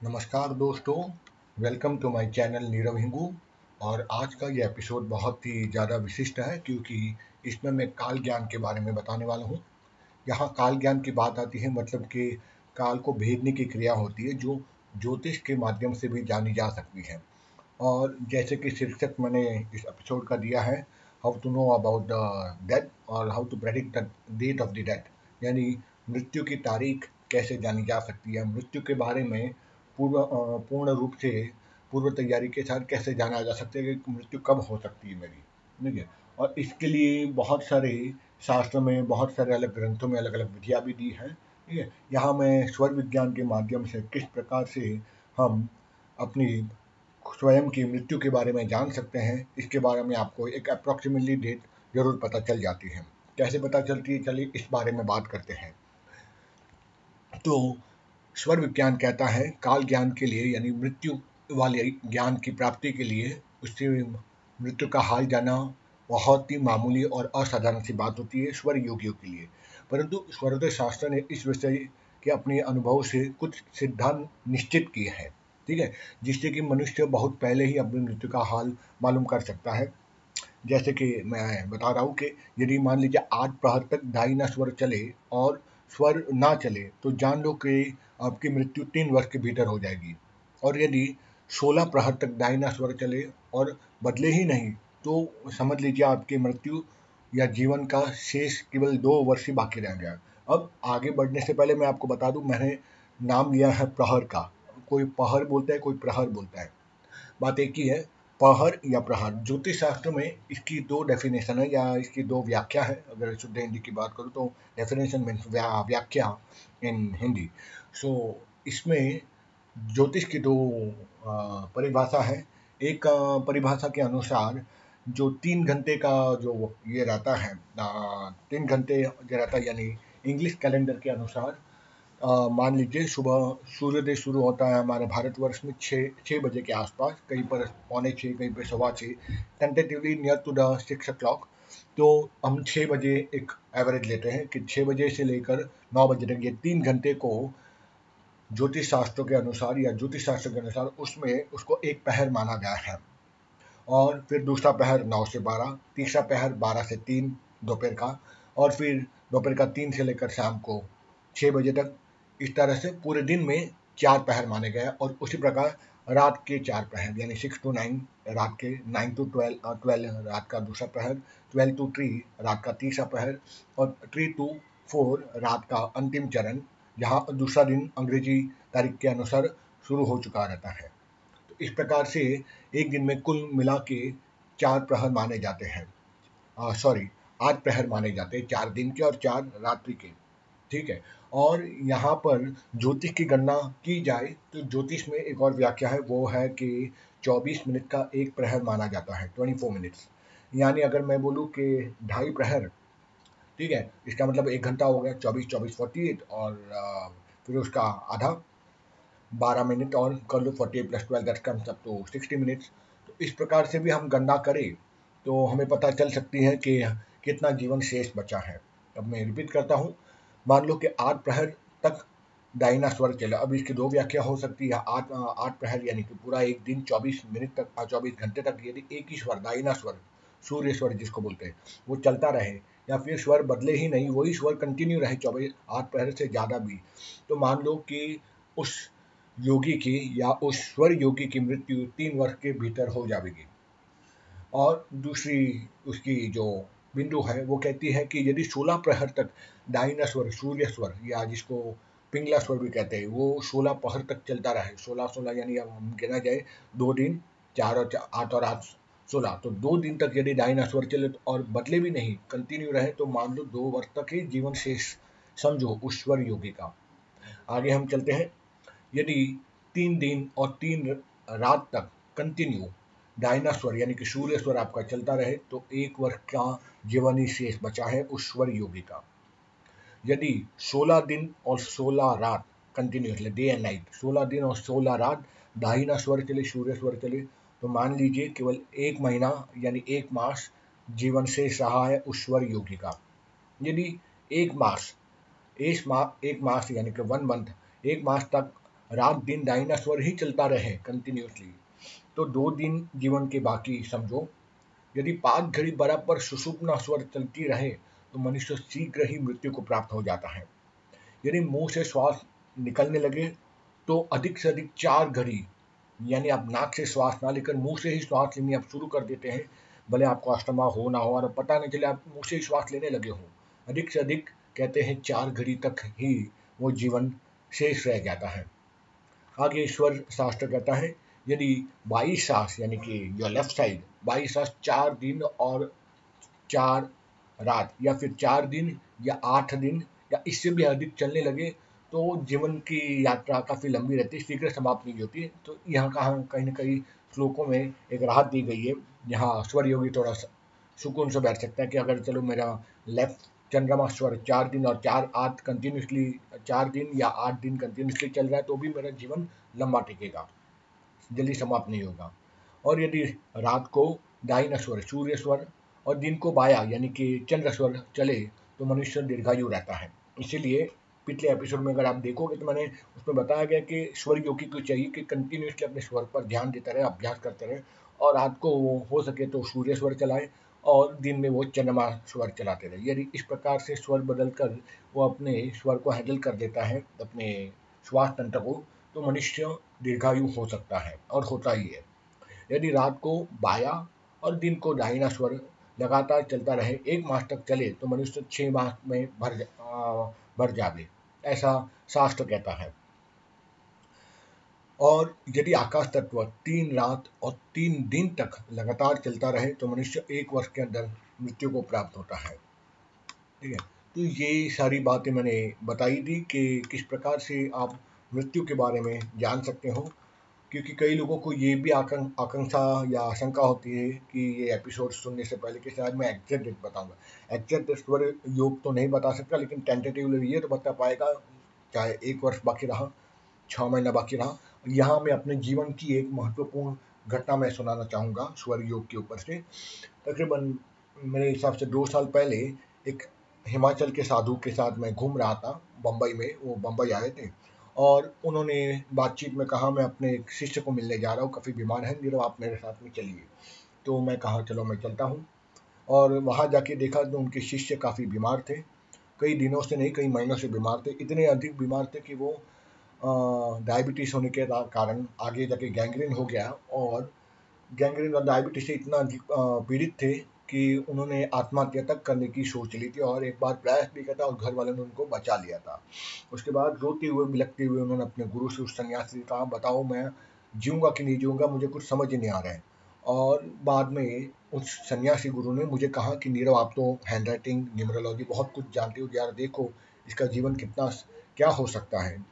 नमस्कार दोस्तों welcome to my channel Neerav Hingu. और आज का ये एपिसोड बहुत ही ज़्यादा विशिष्ट है, क्योंकि इसमें मैं काल ज्ञान के बारे में बताने वाला हूँ। यहाँ काल ज्ञान की बात आती है मतलब कि काल को भेदने की क्रिया होती है, जो ज्योतिष के माध्यम से भी जानी जा सकती है। और जैसे कि शीर्षक मैंने इस एपिसोड का दिया है how to know about the death और how to predict the date of the death यानी मृत्यु की तारीख कैसे जानी जा सकती है। मृत्यु के बारे में पूर्व पूर्ण रूप से पूर्व तैयारी के साथ कैसे जाना जा सकता है कि मृत्यु कब हो सकती है मेरी, ठीक है? और इसके लिए बहुत सारे शास्त्र में, बहुत सारे अलग ग्रंथों में अलग अलग विधियाँ भी दी हैं, ठीक है? यहाँ मैं स्वर विज्ञान के माध्यम से किस प्रकार से हम अपनी स्वयं की मृत्यु के बारे में जान सकते हैं, इसके बारे में आपको एक अप्रॉक्सीमेटली डेट ज़रूर पता चल जाती है। कैसे पता चलती है? चलिए इस बारे में बात करते हैं। तो स्वर विज्ञान कहता है, काल ज्ञान के लिए, यानी मृत्यु वाले ज्ञान की प्राप्ति के लिए, उससे मृत्यु का हाल जाना बहुत ही मामूली और असाधारण सी बात होती है स्वर योगियों के लिए। परंतु स्वरोदय शास्त्र ने इस विषय के अपने अनुभव से कुछ सिद्धांत निश्चित किए हैं, ठीक है? जिससे कि मनुष्य बहुत पहले ही अपनी मृत्यु का हाल मालूम कर सकता है। जैसे कि मैं बता रहा हूँ कि यदि मान लीजिए आठ प्रहर तक दाई स्वर चले और स्वर ना चले तो जान लो कि आपकी मृत्यु तीन वर्ष के भीतर हो जाएगी। और यदि सोलह प्रहर तक डायना स्वर चले और बदले ही नहीं तो समझ लीजिए आपकी मृत्यु या जीवन का शेष केवल दो वर्ष ही बाकी रह गया। अब आगे बढ़ने से पहले मैं आपको बता दूँ, मैंने नाम लिया है प्रहर का। कोई पहर बोलता है, कोई प्रहर बोलता है। बात एक ही है पहर या प्रहार। ज्योतिष शास्त्र में इसकी दो डेफिनेशन है या इसकी दो व्याख्या है। अगर शुद्ध हिंदी की बात करूँ तो डेफिनेशन मीन्स व्या, व्याख्या इन हिंदी। सो so, इसमें ज्योतिष की दो परिभाषा है। एक परिभाषा के अनुसार जो तीन घंटे का जो ये रहता है तीन घंटे जो रहता है यानी इंग्लिश कैलेंडर के अनुसार मान लीजिए सुबह, सूर्योदय शुरू होता है हमारे भारतवर्ष में छः छः बजे के आसपास, कहीं पर पौने छः कहीं पर सवा छः tentatively near to the six o'clock तो हम छः बजे एक एवरेज लेते हैं कि छः बजे से लेकर नौ बजे तक ये तीन घंटे को ज्योतिष शास्त्रों के अनुसार या ज्योतिष शास्त्र के अनुसार उसमें उसको एक पहर माना गया है। और फिर दूसरा पहर नौ से बारह, तीसरा पहर बारह से तीन दोपहर का, और फिर दोपहर का तीन से लेकर शाम को छः बजे तक इस तरह से पूरे दिन में चार पहर माने गए और उसी प्रकार रात के चार पहर, यानी सिक्स टू नाइन रात के नाइन टू ट्वेल्व ट्वेल्व रात का दूसरा पहर ट्वेल्व टू थ्री रात का तीसरा पहर और थ्री टू फोर रात का अंतिम चरण, जहाँ दूसरा दिन अंग्रेज़ी तारीख के अनुसार शुरू हो चुका रहता है। तो इस प्रकार से एक दिन में कुल मिला के चार प्रहर माने जाते हैं। सॉरी आठ प्रहर माने जाते हैं, चार दिन के और चार रात्रि के। ठीक है? और यहाँ पर ज्योतिष की गणना की जाए तो ज्योतिष में एक और व्याख्या है, वो है कि 24 मिनट का एक प्रहर माना जाता है 24 मिनट्स। यानी अगर मैं बोलूँ कि ढाई प्रहर, ठीक है, इसका मतलब एक घंटा हो गया, चौबीस चौबीस फोर्टी एट और फिर उसका आधा, बारह मिनट और कर लो forty eight plus twelve that comes up to sixty minutes तो इस प्रकार से भी हम गणना करें तो हमें पता चल सकती है कि कितना जीवन शेष बचा है। अब मैं रिपीट करता हूँ मान लो कि आठ प्रहर तक डाइना स्वर चला, अब इसकी दो व्याख्या हो सकती है, आठ आठ प्रहर यानी कि पूरा एक दिन, चौबीस मिनट तक चौबीस घंटे तक यदि एक ही स्वर दाइना स्वर, सूर्य स्वर जिसको बोलते हैं, वो चलता रहे, या फिर स्वर बदले ही नहीं, वही स्वर कंटिन्यू रहे चौबीस, आठ प्रहर से ज़्यादा भी। तो मान लो कि उस योगी की या उस स्वर योगी की मृत्यु तीन वर्ष के भीतर हो जाएगी। और दूसरी उसकी जो बिंदु है, वो कहती है कि यदि सोलह प्रहर तक डाइना स्वर, सूर्य स्वर, या जिसको पिंगला स्वर भी कहते हैं, वो सोलह पहर तक चलता रहे, सोलह सोलह यानी हम गिना जाए दो दिन, चार और आठ और आठ सोलह तो दो दिन तक यदि डाइना स्वर चले तो और बदले भी नहीं कंटिन्यू रहे तो मान लो दो वर्ष तक ही जीवन शेष समझो उस स्वर योगी का। आगे हम चलते हैं, यदि तीन दिन और तीन रात तक कंटिन्यू डायनास्वर यानी कि सूर्य स्वर आपका चलता रहे तो एक वर्ष का जीवनी शेष बचा है उस स्वर योगी का। यदि 16 दिन और 16 रात कंटिन्यूसली डे एंड नाइट 16 दिन और 16 रात दाहिना स्वर चले सूर्य स्वर चले तो मान लीजिए केवल एक महीना, यानी एक मास जीवन शेष रहा है उस स्वर योगी का। यदि एक मास एक मास एक मास, यानी कि वन मंथ एक मास तक रात दिन डायना स्वर ही चलता रहे कंटिन्यूसली तो दो दिन जीवन के बाकी, समझो। यदि पाँच घड़ी बराबर सुषुप्ना स्वर चलती रहे तो मनुष्य शीघ्र ही मृत्यु को प्राप्त हो जाता है। यदि मुँह से श्वास निकलने लगे तो अधिक से अधिक चार घड़ी, यानी आप नाक से श्वास ना लेकर मुँह से ही श्वास लेनी आप शुरू कर देते हैं। भले आपको अस्थमा हो ना हो, और पता नहीं चले आप मुँह से ही श्वास लेने लगे हो। अधिक से अधिक कहते हैं चार घड़ी तक ही वो जीवन शेष रह जाता है। आगे ईश्वर शास्त्र कहता है यदि बाईस सांस, यानी कि जो लेफ़्ट साइड बाईस सांस चार दिन और चार रात, या फिर चार दिन या आठ दिन, या इससे भी अधिक चलने लगे तो जीवन की यात्रा काफ़ी लंबी रहती है, शीघ्र समाप्त नहीं होती। तो यहाँ कहाँ कहीं ना कहीं श्लोकों में एक राहत दी गई है यहाँ स्वर योगी थोड़ा सुकून से बैठ सकता है कि अगर चलो मेरा लेफ़्ट चंद्रमा स्वर चार दिन और चार आठ कंटिन्यूसली चार दिन या आठ दिन कंटिन्यूसली चल रहा है तो भी मेरा जीवन लंबा टिकेगा। जल्दी समाप्त नहीं होगा। और यदि रात को दाइन स्वर सूर्य स्वर और दिन को बाया, यानी कि चंद्र स्वर चले तो मनुष्य दीर्घायु रहता है। इसीलिए पिछले एपिसोड में अगर आप देखोगे तो मैंने उसमें बताया गया कि स्वर योगी को चाहिए कि कंटिन्यूसली अपने स्वर पर ध्यान देता रहे, अभ्यास करते रहे, और रात को वो हो सके तो सूर्य स्वर चलाए, और दिन में वो चंद्रमा स्वर चलाते रहे। यदि इस प्रकार से स्वर बदल कर वो अपने स्वर को हैंडल कर देता है, अपने श्वास तंत्र को तो मनुष्य दीर्घायु हो सकता है और होता ही है। यदि रात को बाया और दिन को दाहिना स्वर लगातार चलता रहे एक मास तक चले तो मनुष्य छः मास में भर जा, भर जावे ऐसा शास्त्र कहता है। और यदि आकाश तत्व तीन रात और तीन दिन तक लगातार चलता रहे तो मनुष्य एक वर्ष के अंदर मृत्यु को प्राप्त होता है। ठीक है? तो ये सारी बातें मैंने बताई थी कि किस प्रकार से आप मृत्यु के बारे में जान सकते हो, क्योंकि कई लोगों को ये भी आकांक्षा या आशंका होती है कि ये एपिसोड सुनने से पहले कि शायद मैं एग्जैक्ट डेट बताऊँगा। एग्जैक्ट स्वर योग तो नहीं बता सकता, लेकिन टेंटेटिवली ये तो बता पाएगा, चाहे एक वर्ष बाकी रहा छः महीना बाकी रहा। यहाँ मैं अपने जीवन की एक महत्वपूर्ण घटना मैं सुनाना चाहूँगा, स्वर योग के ऊपर से। तकरीबन मेरे हिसाब से दो साल पहले एक हिमाचल के साधु के साथ मैं घूम रहा था बम्बई में, वो बम्बई आए थे। और उन्होंने बातचीत में कहा, मैं अपने एक शिष्य को मिलने जा रहा हूँ, काफ़ी बीमार है, नीरव, आप मेरे साथ में चलिए। तो मैं कहा, चलो, मैं चलता हूँ। और वहाँ जाके देखा तो उनके शिष्य काफ़ी बीमार थे। कई दिनों से नहीं, कई महीनों से बीमार थे। इतने अधिक बीमार थे कि वो डायबिटीज़ होने के कारण आगे जाके गैंग्रीन हो गया और गैंग्रीन और डायबिटीज़ से इतना अधिक पीड़ित थे कि उन्होंने आत्महत्या तक करने की सोच ली थी और एक बार प्रयास भी किया था और घर वालों ने उनको बचा लिया था। उसके बाद रोते हुए बिलकते हुए उन्होंने अपने गुरु से उस सन्यासी से कहा, बताओ मैं जीऊँगा कि नहीं जीऊँगा, मुझे कुछ समझ नहीं आ रहा है। और बाद में उस सन्यासी गुरु ने मुझे कहा कि, नीरव, आप तो हैंड राइटिंग न्यूमरोलॉजी बहुत कुछ जानते हो, यार देखो इसका जीवन कितना क्या हो सकता है?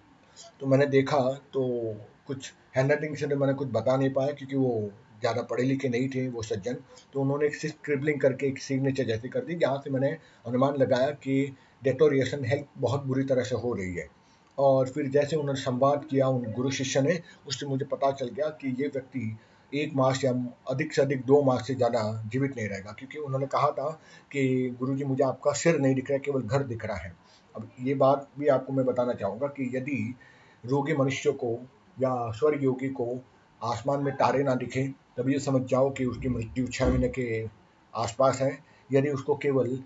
तो मैंने देखा तो कुछ हैंड राइटिंग से तो मैंने कुछ बता नहीं पाया क्योंकि वो ज़्यादा पढ़े लिखे नहीं थे वो सज्जन। तो उन्होंने एक स्क्रिबलिंग करके एक सिग्नेचर जैसे कर दी, जहाँ से मैंने अनुमान लगाया कि डेटोरिएशन हेल्थ बहुत बुरी तरह से हो रही है। और फिर जैसे उन्होंने संवाद किया, उन गुरु शिष्य ने, उससे मुझे पता चल गया कि ये व्यक्ति एक मास या अधिक से अधिक दो मास से ज़्यादा जीवित नहीं रहेगा, क्योंकि उन्होंने कहा था कि गुरु जी मुझे आपका सिर नहीं दिख रहा, केवल घर दिख रहा है। अब ये बात भी आपको मैं बताना चाहूँगा कि यदि रोगी मनुष्य को या स्वर्ग योगी को आसमान में तारे ना दिखे तब ये समझ जाओ कि उसकी मृत्यु छः महीने के आसपास है यदि उसको केवल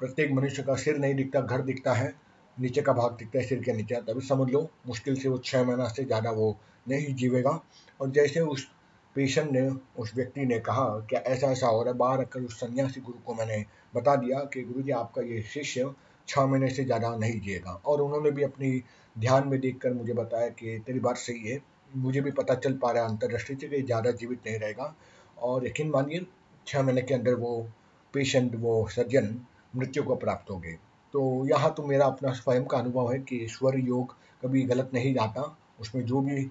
प्रत्येक मनुष्य का सिर नहीं दिखता, घर दिखता है, नीचे का भाग दिखता है, सिर के नीचे। तभी समझ लो, मुश्किल से वो छः महीना से ज़्यादा वो नहीं जीवेगा। और जैसे उस पेशेंट ने, उस व्यक्ति ने कहा कि ऐसा ऐसा हो रहा है, बाहर रखकर उस सन्यासी गुरु को मैंने बता दिया कि गुरु जी, आपका ये शिष्य छः महीने से ज़्यादा नहीं जिएगा। और उन्होंने भी अपनी ध्यान में देखकर मुझे बताया कि तेरी बात सही है। मुझे भी पता चल पा रहा है अंतर्दृष्टि से कि ज़्यादा जीवित नहीं रहेगा। और यकीन मानिए छः महीने के अंदर वो पेशेंट, वो सर्जन मृत्यु को प्राप्त हो गए तो यहाँ तो मेरा अपना स्वयं का अनुभव है कि स्वर योग कभी गलत नहीं जाता उसमें जो भी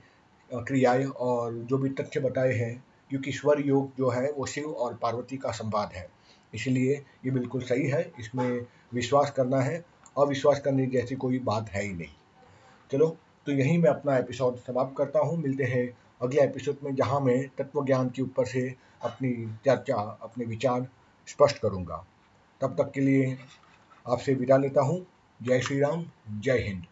क्रियाएँ और जो भी तथ्य बताए हैं, क्योंकि स्वर योग जो है वो शिव और पार्वती का संवाद है। इसलिए ये बिल्कुल सही है। इसमें विश्वास करना है। अविश्वास करने जैसी कोई बात है ही नहीं। चलो तो यहीं मैं अपना एपिसोड समाप्त करता हूँ। मिलते हैं अगले एपिसोड में, जहाँ मैं तत्व ज्ञान के ऊपर से अपनी चर्चा, अपने विचार स्पष्ट करूँगा। तब तक के लिए आपसे विदा लेता हूँ। जय श्री राम, जय हिंद।